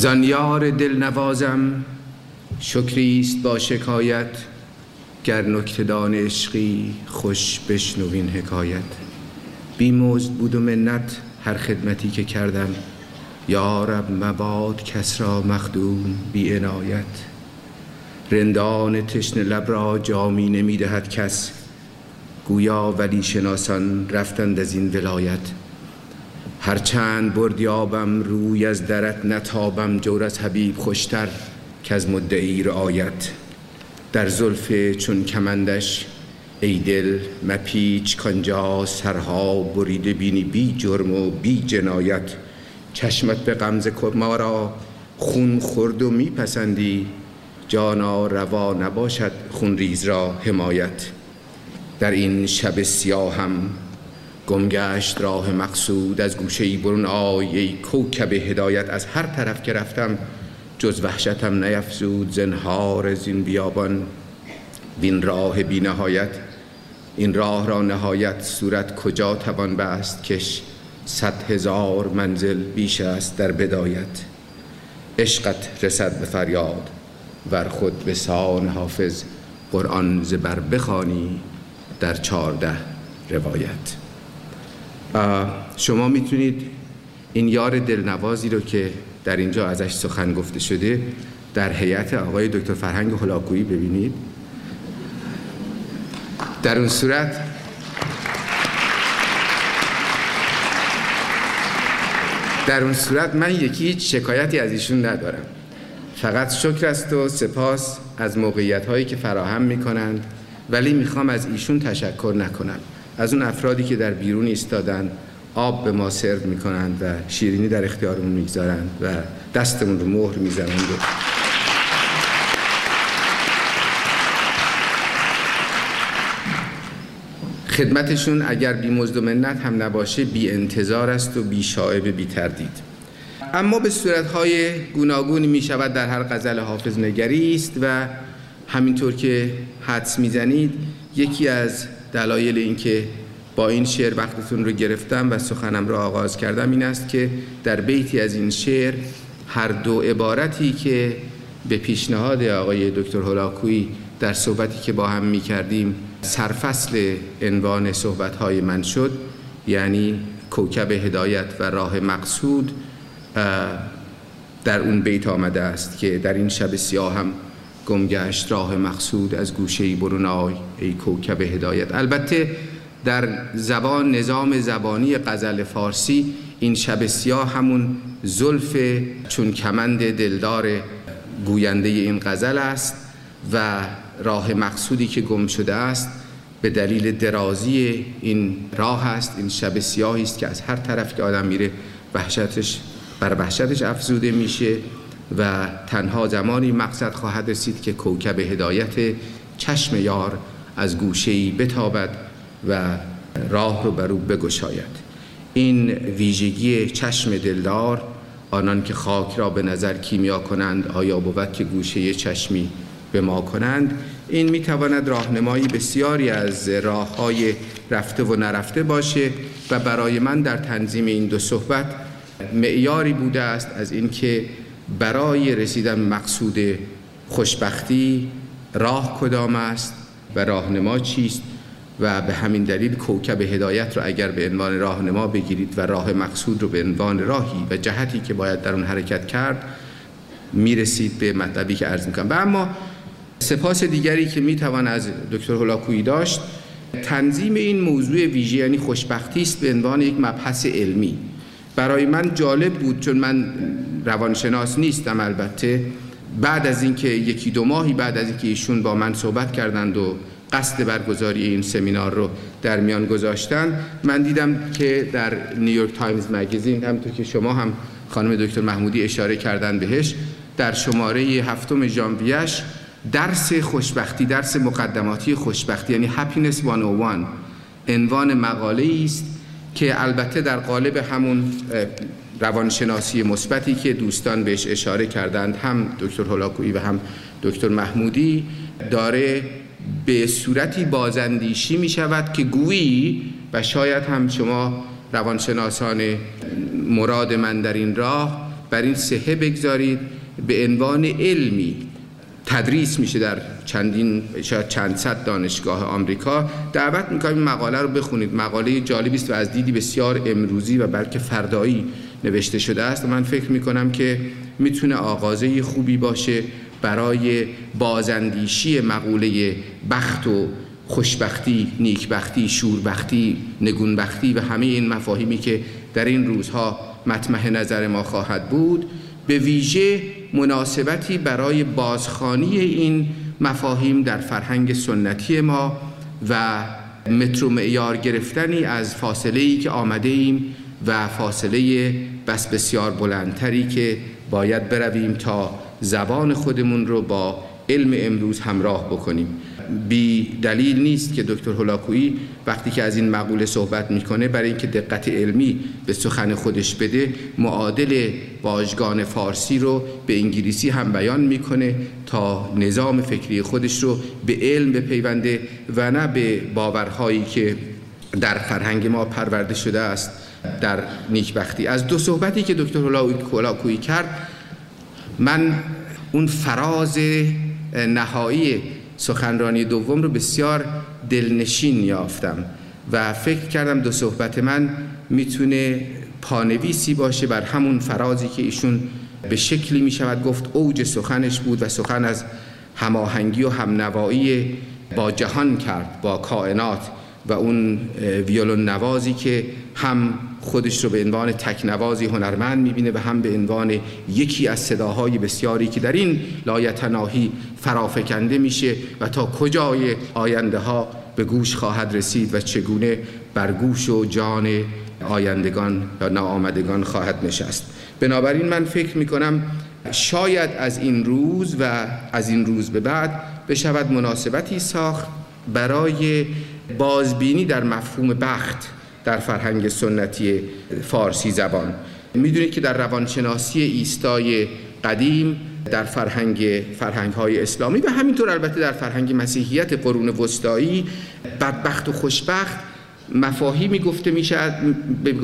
زانیار دل نوازم شکریست با شکایت گر نکتدان عشقی خوش بشنوین حکایت. بی مزد بود و منت هر خدمتی که کردم یارب مباد کس را مخدوم بی عنایت. رندان تشن لب را جامی نمی‌دهد کس گویا ولی شناسان رفتند از این ولایت. هرچند بردیابم روی از درت نتابم جور از حبیب خوشتر که از مدعی رعایت. در زلف چون کمندش ای دل مپیچ کانجا سرها بریده بینی بی جرم و بی جنایت. چشمت به غمز ما را خون خورد و میپسندی. جانا روا نباشد خونریز را حمایت. در این شب سیاهم گمگشت راه مقصود از گوشه ای برون آی ای کوکب هدایت از هر طرف که رفتم جز وحشتم نیفزود زنهار زین بیابان. بین راه بی نهایت این راه را نهایت صورت کجا توان بست کش؟ صد هزار منزل بیش است در بدایت. عشقت رسد به فریاد ور خود به سان حافظ قرآن زبر بخوانی در چارده روایت. شما می‌تونید این یار دلنوازی رو که در اینجا ازش سخن گفته شده در هیئت آقای دکتر فرهنگ هلاکویی ببینید. در اون صورت در اون صورت من یکی هیچ شکایتی از ایشون ندارم. فقط شکر است و سپاس از موقعیت هایی که فراهم می کنند ولی می‌خوام از ایشون تشکر نکنم. از اون افرادی که در بیرون ایستادن آب به ما سرو می‌کنند و شیرینی در اختیارمون می‌گذارند و دستمون رو مهر می‌زنند. خدمتشون اگر بی مزد و منت هم نباشه بی انتظار است و بی شائب بی تردید. اما به صورتهای گوناگونی می شود در هر غزل حافظ نگری است و همینطور که حدس می‌زنید یکی از دلایل اینکه با این شعر وقتتون رو گرفتم و سخنم را آغاز کردم این است که در بیتی از این شعر هر دو عبارتی که به پیشنهاد آقای دکتر هلاکویی در صحبتی که با هم می کردیم سرفصل عنوان صحبتهای من شد یعنی کوکب هدایت و راه مقصود در اون بیت آمده است که در این شب سیاه هم گمگشت راه مقصود از گوشه برون آی ای کوکب هدایت. البته در زبان نظام زبانی غزل فارسی این شب سیاه همون زلف چون کمند دلدار گوینده این غزل است و راه مقصودی که گم شده است به دلیل درازی این راه است این شب سیاهی است که از هر طرف که آدم میره وحشتش بر وحشتش افزوده میشه. و تنها زمانی مقصد خواهد رسید که کوکب هدایت چشم یار از گوشه‌ای بتابد و راه رو بر او بگشاید. این ویژگی چشم دلدار آنان که خاک را به نظر کیمیا کنند آیا بود که گوشه چشمی به ما کنند؟ این می‌تواند راهنمایی بسیاری از راه های رفته و نرفته باشه و برای من در تنظیم این دو صحبت معیاری بوده است از اینکه برای رسیدن مقصود خوشبختی راه کدام است و راهنما چیست و به همین دلیل کوکب هدایت رو اگر به عنوان راهنما بگیرید و راه مقصود رو به عنوان راهی و جهتی که باید در اون حرکت کرد می‌رسید به مطلبی که عرض می‌کنم. و اما سپاس دیگری که می‌توان از دکتر هلاکویی داشت تنظیم این موضوع ویژه یعنی خوشبختی است به عنوان یک مبحث علمی. برای من جالب بود چون من روانشناس نیستم البته. بعد از اینکه یکی دو ماهی بعد از اینکه ایشون با من صحبت کردند و قصد برگزاری این سمینار رو در میان گذاشتن من دیدم که در نیویورک تایمز مگزین همونطور که شما هم خانم دکتر محمودی اشاره کردن بهش در شماره هفتم ژانویه‌اش درس خوشبختی درس مقدماتی خوشبختی یعنی Happiness 101 عنوان مقاله است که البته در قالب همون روانشناسی مثبتی که دوستان بهش اشاره کردند هم دکتر هلاکویی و هم دکتر محمودی داره به صورتی بازندیشی می شود که گویی و شاید هم شما روانشناسان مراد من در این راه بر این صحه بگذارید به عنوان علمی تدریس میشه در چندین شاید چند صد دانشگاه آمریکا. دعوت می‌کنم این مقاله رو بخونید. مقاله جالبی است و از دیدی بسیار امروزی و بلکه فردایی نوشته شده است. من فکر می‌کنم که می‌تونه آغازه خوبی باشه برای بازندیشی مقوله بخت و خوشبختی، نیکبختی، شوربختی، نگونبختی و همه این مفاهیمی که در این روزها مطمح نظر ما خواهد بود. به ویژه مناسبتی برای بازخانی این مفاهیم در فرهنگ سنتی ما و مترو معیار گرفتنی از فاصله ای که آمده ایم و فاصله بس بسیار بلندتری که باید برویم تا زبان خودمون رو با علم امروز همراه بکنیم. بی دلیل نیست که دکتر هولاکویی وقتی که از این مقوله صحبت می‌کنه برای اینکه دقت علمی به سخن خودش بده معادل واژگان فارسی رو به انگلیسی هم بیان می‌کنه تا نظام فکری خودش رو به علم بپیونده و نه به باورهایی که در فرهنگ ما پرورده شده است در نیکبختی. از دو صحبتی که دکتر هولاکویی کرد من اون فراز نهایی سخنرانی دوم رو بسیار دلنشین یافتم و فکر کردم دو صحبت من می‌تونه پانویسی باشه بر همون فرازی که ایشون به شکلی می شود گفت اوج سخنش بود و سخن از هماهنگی و همنوایی با جهان کرد با کائنات و اون ویولون نوازی که هم خودش رو به عنوان تکنوازی هنرمند می‌بینه و هم به عنوان یکی از صداهای بسیاری که در این لایتناهی فرافکنده میشه و تا کجای آینده ها به گوش خواهد رسید و چگونه بر گوش و جان آیندگان یا ناآمدگان خواهد نشست. بنابراین من فکر می‌کنم شاید از این روز و از این روز به بعد بشود مناسبتی ساخت برای بازبینی در مفهوم بخت. در فرهنگ سنتی فارسی زبان. می‌دونید که در روانشناسی ایستای قدیم در فرهنگ فرهنگ های اسلامی و همینطور البته در فرهنگ مسیحیت قرون وسطایی بدبخت و خوشبخت مفاهیمی گفته می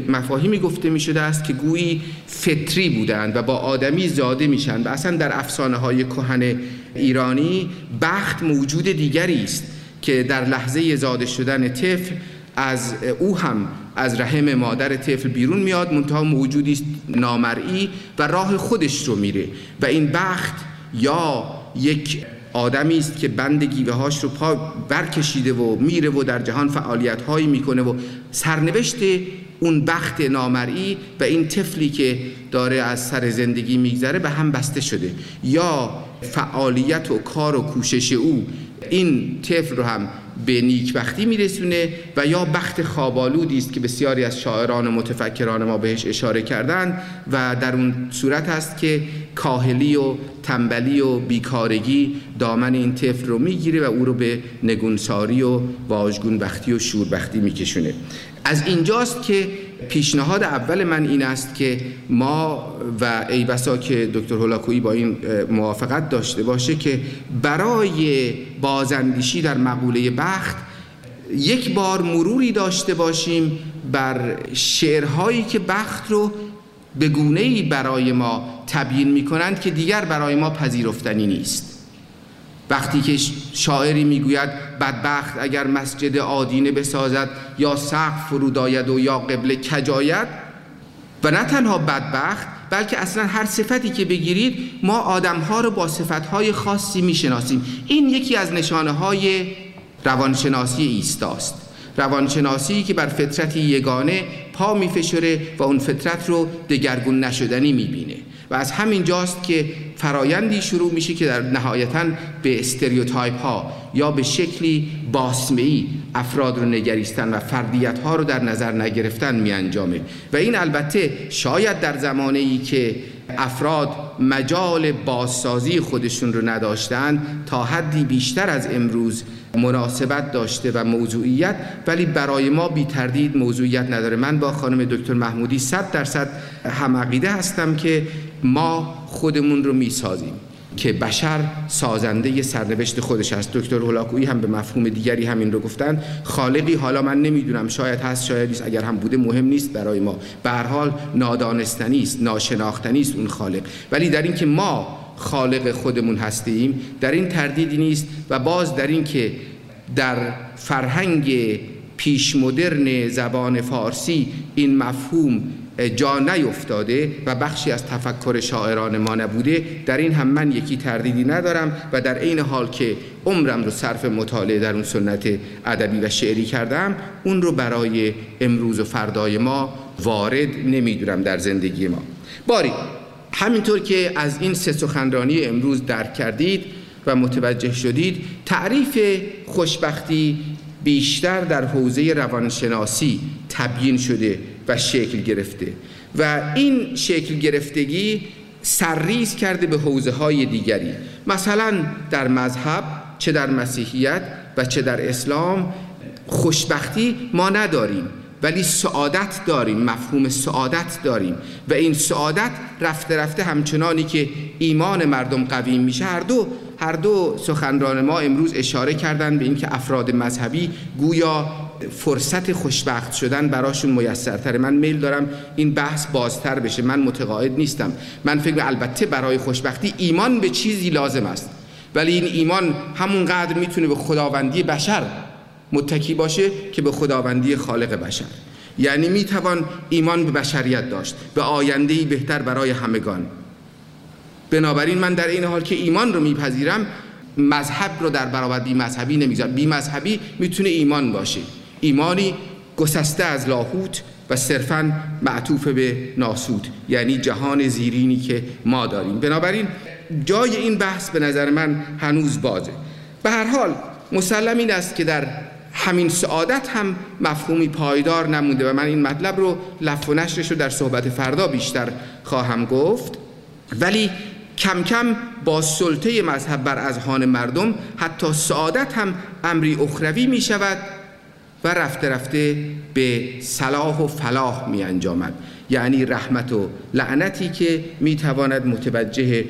مفاهیمی گفته می شده است که گویی فطری بودند و با آدمی زاده میشن و اصلا در افسانه های کهن ایرانی بخت موجود دیگری است که در لحظه زاده شدن طفل از او هم از رحم مادر طفل بیرون میاد منتها موجودی نامرئی و راه خودش رو میره و این بخت یا یک آدمی است که بند گیوه هاش رو پا برکشیده و میره و در جهان فعالیت هایی می‌کنه و سرنوشت اون بخت نامرئی و این طفلی که داره از سر زندگی میگذره به هم بسته شده. یا فعالیت و کار و کوشش او این طفل رو هم به نیکبختی میرسونه و یا بخت خوابالودی است که بسیاری از شاعران و متفکران ما بهش اشاره کردند و در اون صورت است که کاهلی و تنبلی و بیکارگی دامن این طفل رو می‌گیره و او رو به نگونساری و واژگون بختی و شوربختی میکشونه. از اینجاست که پیشنهاد اول من این است که ما و ای بسا که دکتر هولاکویی با این موافقت داشته باشه که برای بازندیشی در مقوله بخت یک بار مروری داشته باشیم بر شعرهایی که بخت رو به گونه برای ما تبیین می کنند که دیگر برای ما پذیرفتنی نیست. وقتی که شاعری می‌گوید بدبخت اگر مسجد آدینه بسازد یا سقف فرود آید و یا قبل کجاید و نه تنها بدبخت بلکه اصلا هر صفتی که بگیرید ما آدمها رو با صفتهای خاصی می‌شناسیم. این یکی از نشانه های روانشناسی ایستاست. روانشناسی که بر فطرتی یگانه پا میفشره و اون فطرت رو دگرگون نشدنی می‌بینه. و از همین جاست که فرایندی شروع میشه که در نهایتا به stereotype ها یا به شکلی باسمه‌ای افراد رو نگریستن و فردیت ها رو در نظر نگرفتن می انجامه و این البته شاید در زمانه ای که افراد مجال بازسازی خودشون رو نداشتن تا حدی بیشتر از امروز مناسبت داشته و موضوعیت ولی برای ما بی تردید موضوعیت نداره. من با خانم دکتر محمودی صد درصد هم عقیده هستم که ما خودمون رو می‌سازیم که بشر سازنده سرنوشت خودش است. دکتر هولاکویی هم به مفهوم دیگری همین رو گفتن. خالقی حالا من نمی‌دونم شاید هست شاید نیست اگر هم بوده مهم نیست برای ما. به هر حال نادانستنی است ناشناختنی است اون خالق. ولی در اینکه ما خالق خودمون هستیم در این تردیدی نیست و باز در این که در فرهنگ پیش مدرن زبان فارسی این مفهوم جا نیفتاده و بخشی از تفکر شاعران ما نبوده در این هم من یکی تردیدی ندارم و در عین حال که عمرم رو صرف مطالعه در اون سنت ادبی و شعری کردم اون رو برای امروز و فردای ما وارد نمی‌دونم در زندگی ما. باری همینطور که از این سه سخنرانی امروز درک کردید و متوجه شدید تعریف خوشبختی بیشتر در حوزه روانشناسی تبیین شده و شکل گرفته. و این شکل گرفتگی سرریز کرده به حوزه های دیگری. مثلا در مذهب چه در مسیحیت و چه در اسلام خوشبختی ما نداریم ولی سعادت داریم مفهوم سعادت داریم. و این سعادت رفته رفته همچنانی که ایمان مردم قوی میشه هر دو هر دو سخنران ما امروز اشاره کردن به اینکه افراد مذهبی گویا فرصت خوشبخت شدن براشون میسرتره. من میل دارم این بحث بازتر بشه. من متقاعد نیستم. من فکر البته برای خوشبختی ایمان به چیزی لازم است. ولی این ایمان همونقدر می‌تونه به خداوندی بشر متکی باشه که به خداوندی خالق بشر. یعنی می‌توان ایمان به بشریت داشت. به آیندهی بهتر برای همگان. بنابراین من در این حال که ایمان رو میپذیرم مذهب رو در برابر بی مذهبی نمی‌ذارم بی مذهبی می‌تونه ایمان باشه. ایمانی گسسته از لاهوت و صرفا معطوف به ناسود یعنی جهان زیرینی که ما داریم. بنابراین جای این بحث به نظر من هنوز بازه. به هر حال مسلم این است که در همین سعادت هم مفهومی پایدار نمونده و من این مطلب رو لف و نشرش رو در صحبت فردا بیشتر خواهم گفت. ولی کم کم با سلطه مذهب بر اذهان مردم حتی سعادت هم امری اخروی می شود و رفته رفته به صلاح و فلاح می انجامد. یعنی رحمت و لعنتی که می تواند متوجه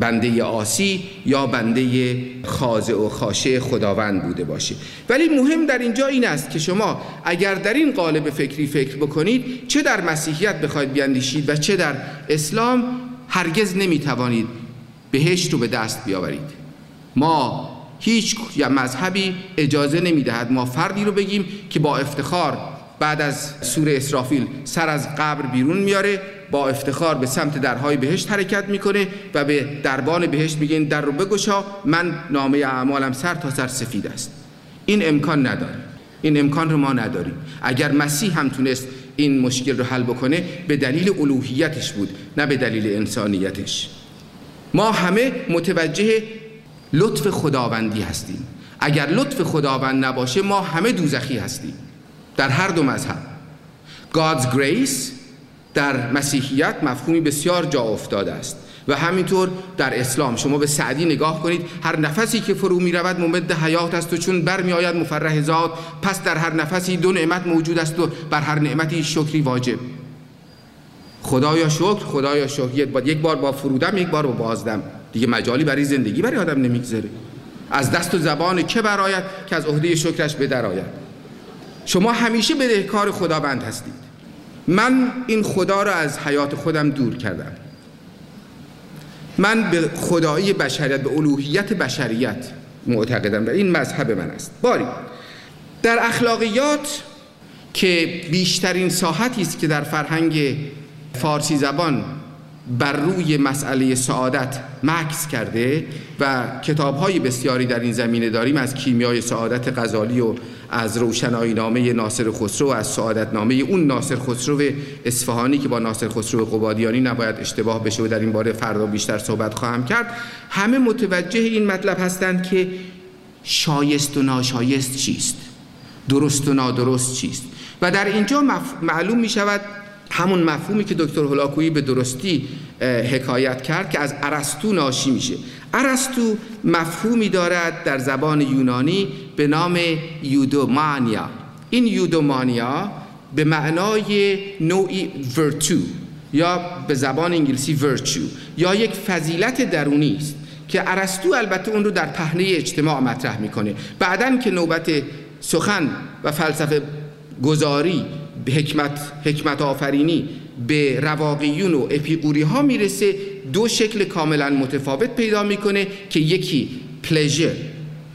بنده آسی یا بنده خاضع و خاشه خداوند بوده باشه. ولی مهم در اینجا این است که شما اگر در این قالب فکری فکر بکنید چه در مسیحیت بخواید بیاندیشید و چه در اسلام هرگز نمی‌توانید بهشت رو به دست بیاورید. ما هیچ مذهبی اجازه نمی‌دهد ما فردی رو بگیم که با افتخار بعد از سور اسرافیل سر از قبر بیرون میاره با افتخار به سمت درهای بهشت حرکت می‌کنه و به دربان بهشت میگه در رو بگشا من نامه اعمالم سر تا سر سفید است. این امکان نداره این امکان رو ما نداریم. اگر مسیح هم تونست این مشکل رو حل بکنه به دلیل الوهیتش بود نه به دلیل انسانیتش. ما همه متوجه لطف خداوندی هستیم. اگر لطف خداوند نباشه ما همه دوزخی هستیم. در هر دو مذهب. God's grace در مسیحیت مفهومی بسیار جا افتاده است. و همینطور در اسلام. شما به سعدی نگاه کنید هر نفسی که فرو می رود ممد حیات است و چون بر می آید مفرح ذات پس در هر نفسی دو نعمت موجود است و بر هر نعمتی شکری واجب. خدایا شکر خدایا شکر. یک بار با فرودم یک بار با بازدم. دیگه مجالی برای زندگی برای آدم نمیگذره از دست و زبان که برایت که از عهده شکرش به آید؟ شما همیشه بدهکار خداوند هستید. من این خدا را از حیات خودم دور کردم. من به خدایی بشریت به الوهیت بشریت معتقدم و این مذهب من است. باری. در اخلاقیات که بیشترین ساحتی است که در فرهنگ فارسی زبان بر روی مسئله سعادت مکس کرده و کتاب های بسیاری در این زمینه داریم از کیمیای سعادت غزالی و از روشنایی نامه ناصر خسرو و از سعادت نامه اون ناصر خسرو اصفهانی که با ناصر خسرو قبادیانی نباید اشتباه بشه و در این باره فردا بیشتر صحبت خواهم کرد. همه متوجه این مطلب هستند که شایست و ناشایست چیست؟ درست و نادرست چیست؟ و در اینجا معلوم می شود همون مفهومی که دکتر هلاکویی به درستی حکایت کرد که از ارسطو ناشی میشه. ارسطو مفهومی دارد در زبان یونانی به نام یودومانیا. این یودومانیا به معنای نوعی ورتو یا به زبان انگلیسی ورچو یا یک فضیلت درونی است که ارسطو البته اون رو در پهنه اجتماع مطرح می‌کنه. بعدا که نوبت سخن و فلسفه گذاری به حکمت, حکمت آفرینی به رواقیون و اپیقوری ها می‌رسه. دو شکل کاملا متفاوت پیدا می‌کنه که یکی پلژر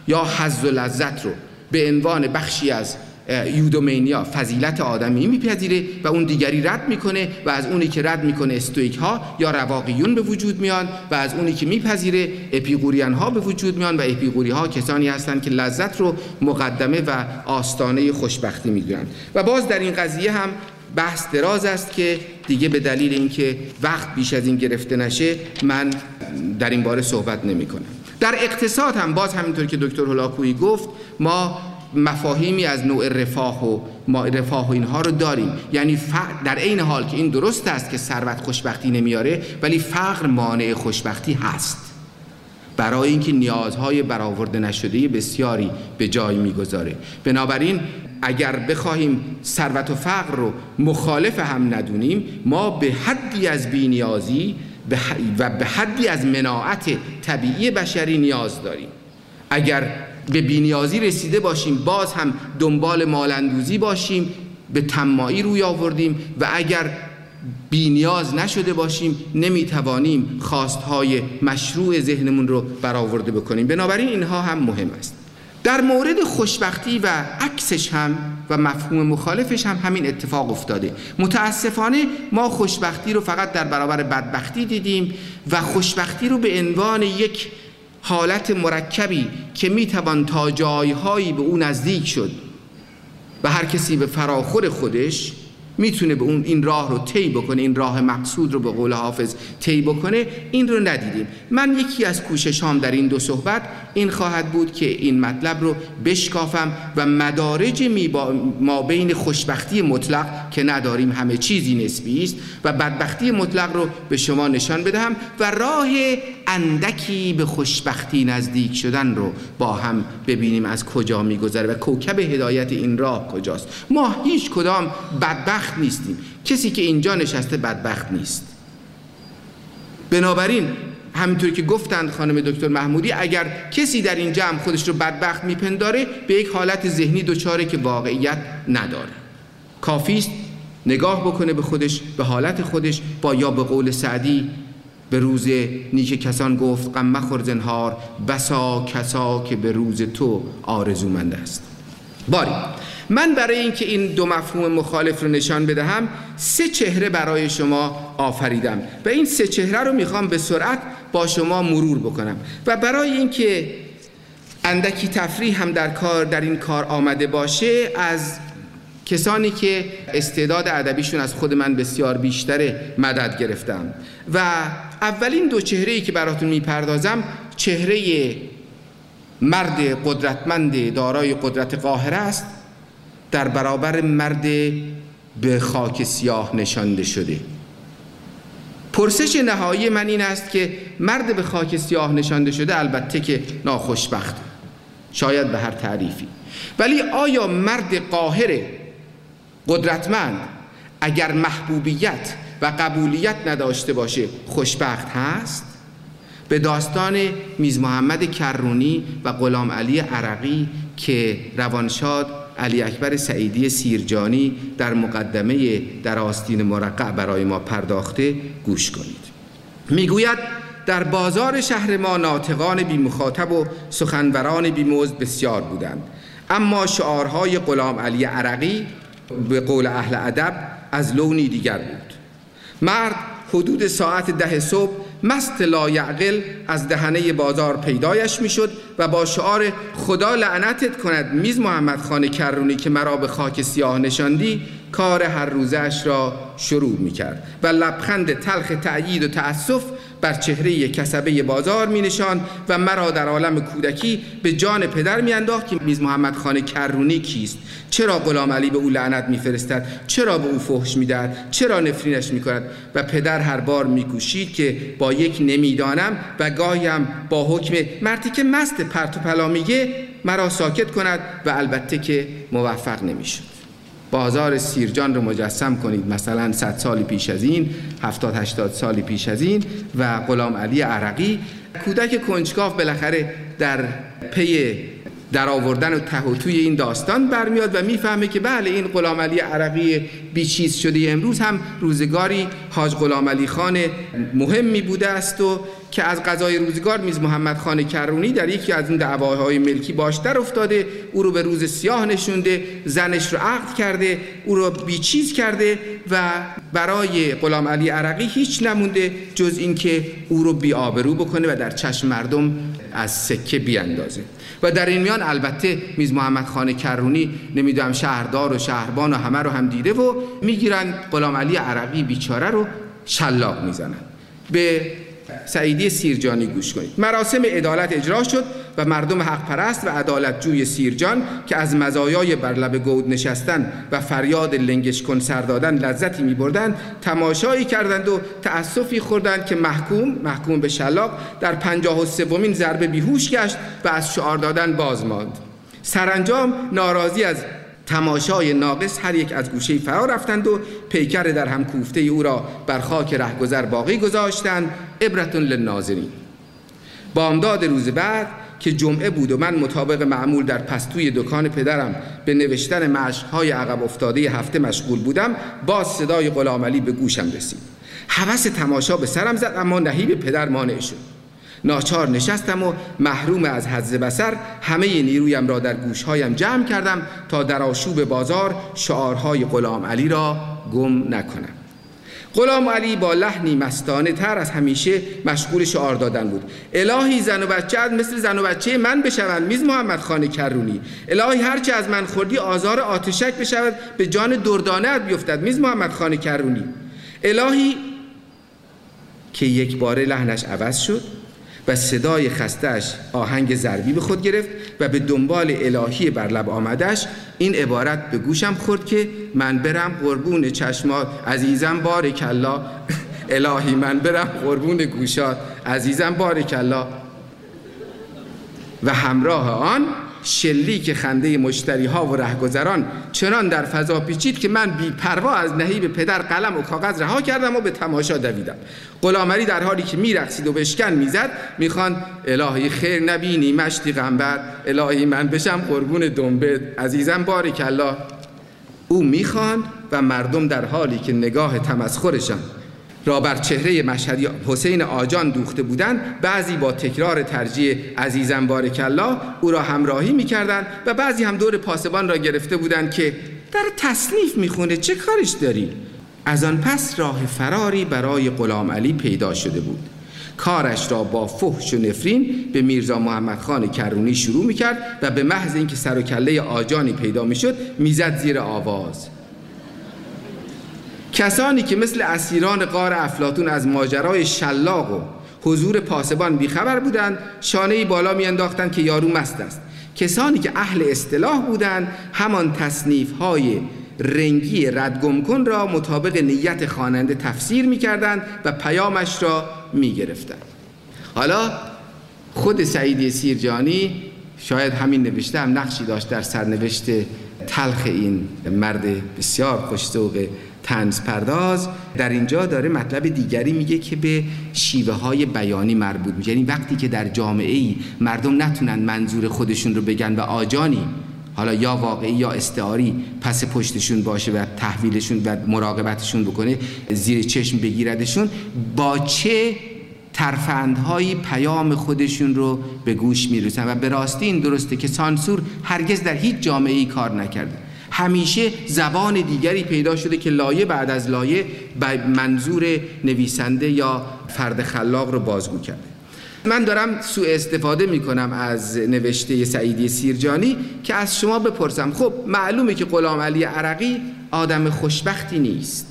یا حظ و لذت رو به عنوان بخشی از یودومینیا فضیلت آدمی میپذیره و اون دیگری رد می‌کنه و از اونی که رد می‌کنه استویک ها یا رواقیون به وجود میان و از اونی که میپذیره اپیقوریان ها به وجود میان و اپیقوری ها کسانی هستند که لذت رو مقدمه و آستانه خوشبختی می‌دونن و باز در این قضیه هم بحث دراز است که دیگه به دلیل اینکه وقت بیش از این گرفته نشه من در این باره صحبت نمی کنم. در اقتصاد هم باز همینطور که دکتر هلاکویی گفت ما مفاهیمی از نوع رفاه و ما رفاه و اینها رو داریم. یعنی در عین حال که این درست است که ثروت خوشبختی نمیاره ولی فقر مانع خوشبختی هست. برای اینکه نیازهای برآورده نشده بسیاری به جای می‌گذاره. بنابراین اگر بخواهیم ثروت و فقر رو مخالف هم ندونیم ما به حدی از بینیازی و به حدی از مناعت طبیعی بشری نیاز داریم. اگر به بینیازی رسیده باشیم باز هم دنبال مالندوزی باشیم به تمایی روی آوردیم و اگر بینیاز نشده باشیم نمی‌توانیم خواستهای مشروع ذهنمون رو برآورده بکنیم. بنابراین اینها هم مهم است. در مورد خوشبختی و عکسش هم و مفهوم مخالفش هم همین اتفاق افتاده. متاسفانه ما خوشبختی رو فقط در برابر بدبختی دیدیم و خوشبختی رو به عنوان یک حالت مرکبی که می‌توان تا جایهایی به اون نزدیک شد. و هر کسی به فراخور خودش می‌تونه به اون این راه رو طی بکنه این راه مقصود رو به قول حافظ طی بکنه این رو ندیدیم. من یکی از کوششام در این دو صحبت این خواهد بود که این مطلب رو بشکافم و مدارج ما بین خوشبختی مطلق که نداریم همه چیزی نسبی است و بدبختی مطلق رو به شما نشان بدهم و راه اندکی به خوشبختی نزدیک شدن رو با هم ببینیم از کجا میگذره و کوکب هدایت این راه کجاست. ما هیچ کدام بدبخت نیستیم. کسی که اینجا نشسته بدبخت نیست. بنابراین همینطور که گفتند خانم دکتر محمودی اگر کسی در این جمع خودش رو بدبخت میپنداره به یک حالت ذهنی دچاره که واقعیت نداره. کافیست نگاه بکنه به خودش به حالت خودش با یا به قول سعدی به روز نیک کسان گفت غم مخور زنهار بسا کسا که به روز تو آرزومند است. باری من برای اینکه این دو مفهوم مخالف رو نشان بدهم سه چهره برای شما آفریدم و این سه چهره رو می‌خوام به سرعت با شما مرور بکنم و برای اینکه اندکی تفریح هم در کار در این کار آمده باشه از کسانی که استعداد ادبیشون از خود من بسیار بیشتره مدد گرفتم و اولین دو چهره ای که براتون می‌پردازم چهره مرد قدرتمند دارای قدرت قاهره است. در برابر مرد به خاک سیاه نشانده شده. پرسش نهایی من این است که مرد به خاک سیاه نشانده شده البته که ناخوشبخت. شاید به هر تعریفی. ولی آیا مرد قاهر قدرتمند اگر محبوبیت و قبولیت نداشته باشه خوشبخت هست؟ به داستان میز محمد کرونی و غلام علی عرقی که روانشاد علی اکبر سعیدی سیرجانی در مقدمه در آستین مرقع برای ما پرداخته گوش کنید. می‌گوید در بازار شهر ما ناطقان بی مخاطب و سخنوران بی مزد بسیار بودند. اما شعارهای غلام علی عرقی به قول اهل ادب از لونی دیگر بود. مرد حدود ساعت ده صبح مست لایعقل از دهنه بازار پیدایش می‌شد و با شعار خدا لعنتت کند میز محمد خان کرونی که مرا به خاک سیاه نشاندی کار هر روزش را شروع می کرد و لبخند تلخ تعیید و تأسف بر چهره کسبه بازار می نشان و مرا در عالم کودکی به جان پدر می انداخت که میز محمد خان کرونی کیست. چرا غلام علی به او لعنت می فرستد؟ چرا به او فحش می دهد؟ چرا نفرینش می کند؟ و پدر هر بار می کوشید که با یک نمی‌دانم و گاهیم با حکم مردی که مست پرت و پلا میگه مرا ساکت کند و البته که موفق نمی‌شد بازار سیرجان رو مجسم کنید. مثلا 100 سال پیش از این 70 80 سال پیش از این و غلام علی عرقی کودک کنجکاف بالاخره در پی در آوردن و ته و توی این داستان برمیاد و می‌فهمه که بله این غلام علی عرقی بیچیز شده. امروز هم روزگاری حاج غلام علی خان مهمی بوده است و که از قضای روزگار میز محمد خان کرونی در یکی از این دعواهای ملکی باش در افتاده او رو به روز سیاه نشونده زنش رو عقد کرده او رو بیچیز کرده و برای غلام علی عرقی هیچ نمونده جز اینکه او رو بی آبرو بکنه و در چشم مردم از سکه بیاندازه. و در این میان البته میز محمد خان کرونی نمی‌دونم شهردار و شهربان و همه رو هم دیده و می‌گیرن غلام علی عرقی بیچاره رو شلاق می‌زنن. به سعیدی سیرجانی گوش کنید. مراسم عدالت اجرا شد و مردم حق پرست و عدالت جوی سیرجان که از مزایای بر لب گود نشستن و فریاد لنگش کن سر دادن لذتی می بردن تماشایی کردند و تأسفی خوردند که محکوم محکوم به شلاق در پنجاه و سومین ضربه بیهوش گشت و از شعار دادن باز ماند. سرانجام ناراضی از تماشای ناقص هر یک از گوشه فرا رفتند و پیکر در هم کوفته او را بر خاک رهگذر باقی گذاشتند. عبرتون للناظرین. بامداد روز بعد که جمعه بود و من مطابق معمول در پستوی دکان پدرم به نوشتن مشقهای عقب افتاده هفته مشغول بودم باز صدای غلام به گوشم رسید. حوث تماشا به سرم زد اما نهیب پدر مانع شد. ناچار نشستم و محروم از حز بسر همه نیرویم را در گوشهایم جمع کردم تا در آشوب بازار شعارهای غلام علی را گم نکنم. غلام علی با لحنی مستانه تر از همیشه مشغول شعار دادن بود. الهی زن و بچه مثل زن و بچه من بشوند میز محمد خان کرونی. الهی هرچه از من خوردی آزار آتشک بشود به جان دردانه بیفتد میز محمد خان کرونی. الهی که یک باره لحنش عوض شد و صدای خستش آهنگ ضربی به خود گرفت و به دنبال الهی بر لب آمدش این عبارت به گوشم خورد که من برم قربون چشمات عزیزم بارک الله الهی من برم قربون گوشات عزیزم بارک الله و همراه آن شلیک خنده مشتری ها و رهگذران چنان در فضا پیچید که من بی پروا از نهیب پدر قلم و کاغذ رها کردم و به تماشا دویدم. غلامری در حالی که میرقصید و بشکن می‌زد می‌خوان الهی خیر نبینی مشتی غنبر الهی من بشم قربون دنبه عزیزم بارک الله. او می‌خواند و مردم در حالی که نگاه تمسخرشان را بر چهره مشهدی حسین آجان دوخته بودند بعضی با تکرار ترجیح عزیزم بارک الله او را همراهی می‌کردند و بعضی هم دور پاسبان را گرفته بودند که در تصنیف می‌خونه چه کارش داری؟ از آن پس راه فراری برای غلام علی پیدا شده بود. کارش را با فحش و نفرین به میرزا محمد خان کرونی شروع می‌کرد و به محض اینکه سر و کله آجانی پیدا می‌شد می‌زد زیر آواز. کسانی که مثل اسیران قار افلاتون از ماجرای شلاق و حضور پاسبان بیخبر بودند شانه بالا میانداختند که یارو مست است. کسانی که اهل اصطلاح بودند همان تصنیف های رنگی ردگم کن را مطابق نیت خواننده تفسیر می‌کردند و پیامش را می‌گرفتند. حالا خود سعیدی سیرجانی شاید همین نوشته هم نقشی داشت در سرنوشت تلخ این مرد بسیار خوشتوق تنز پرداز. در اینجا داره مطلب دیگری میگه که به شیوه های بیانی مربوط میشه. یعنی وقتی که در جامعه ای مردم نتونن منظور خودشون رو بگن و آجانی حالا یا واقعی یا استعاری پس پشتشون باشه و تحویلشون و مراقبتشون بکنه زیر چشم بگیردشون با چه ترفندهایی پیام خودشون رو به گوش می‌رسن؟ و به راستی این درسته که سانسور هرگز در هیچ جامعه ای کار نکرده. همیشه زبان دیگری پیدا شده که لایه بعد از لایه به منظور نویسنده یا فرد خلاق رو بازگو کرده من دارم سوء استفاده می کنم از نوشته سعیدی سیرجانی که از شما بپرسم. خب معلومه که غلام علی عرقی آدم خوشبختی نیست.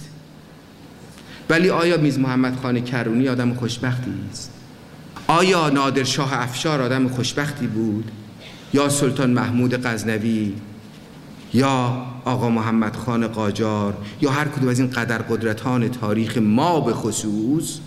ولی آیا میز محمد خان کرونی آدم خوشبختی نیست؟ آیا نادر شاه افشار آدم خوشبختی بود؟ یا سلطان محمود غزنوی یا آقا محمد خان قاجار یا هر کدوم از این قدر قدرتان تاریخ ما به خصوص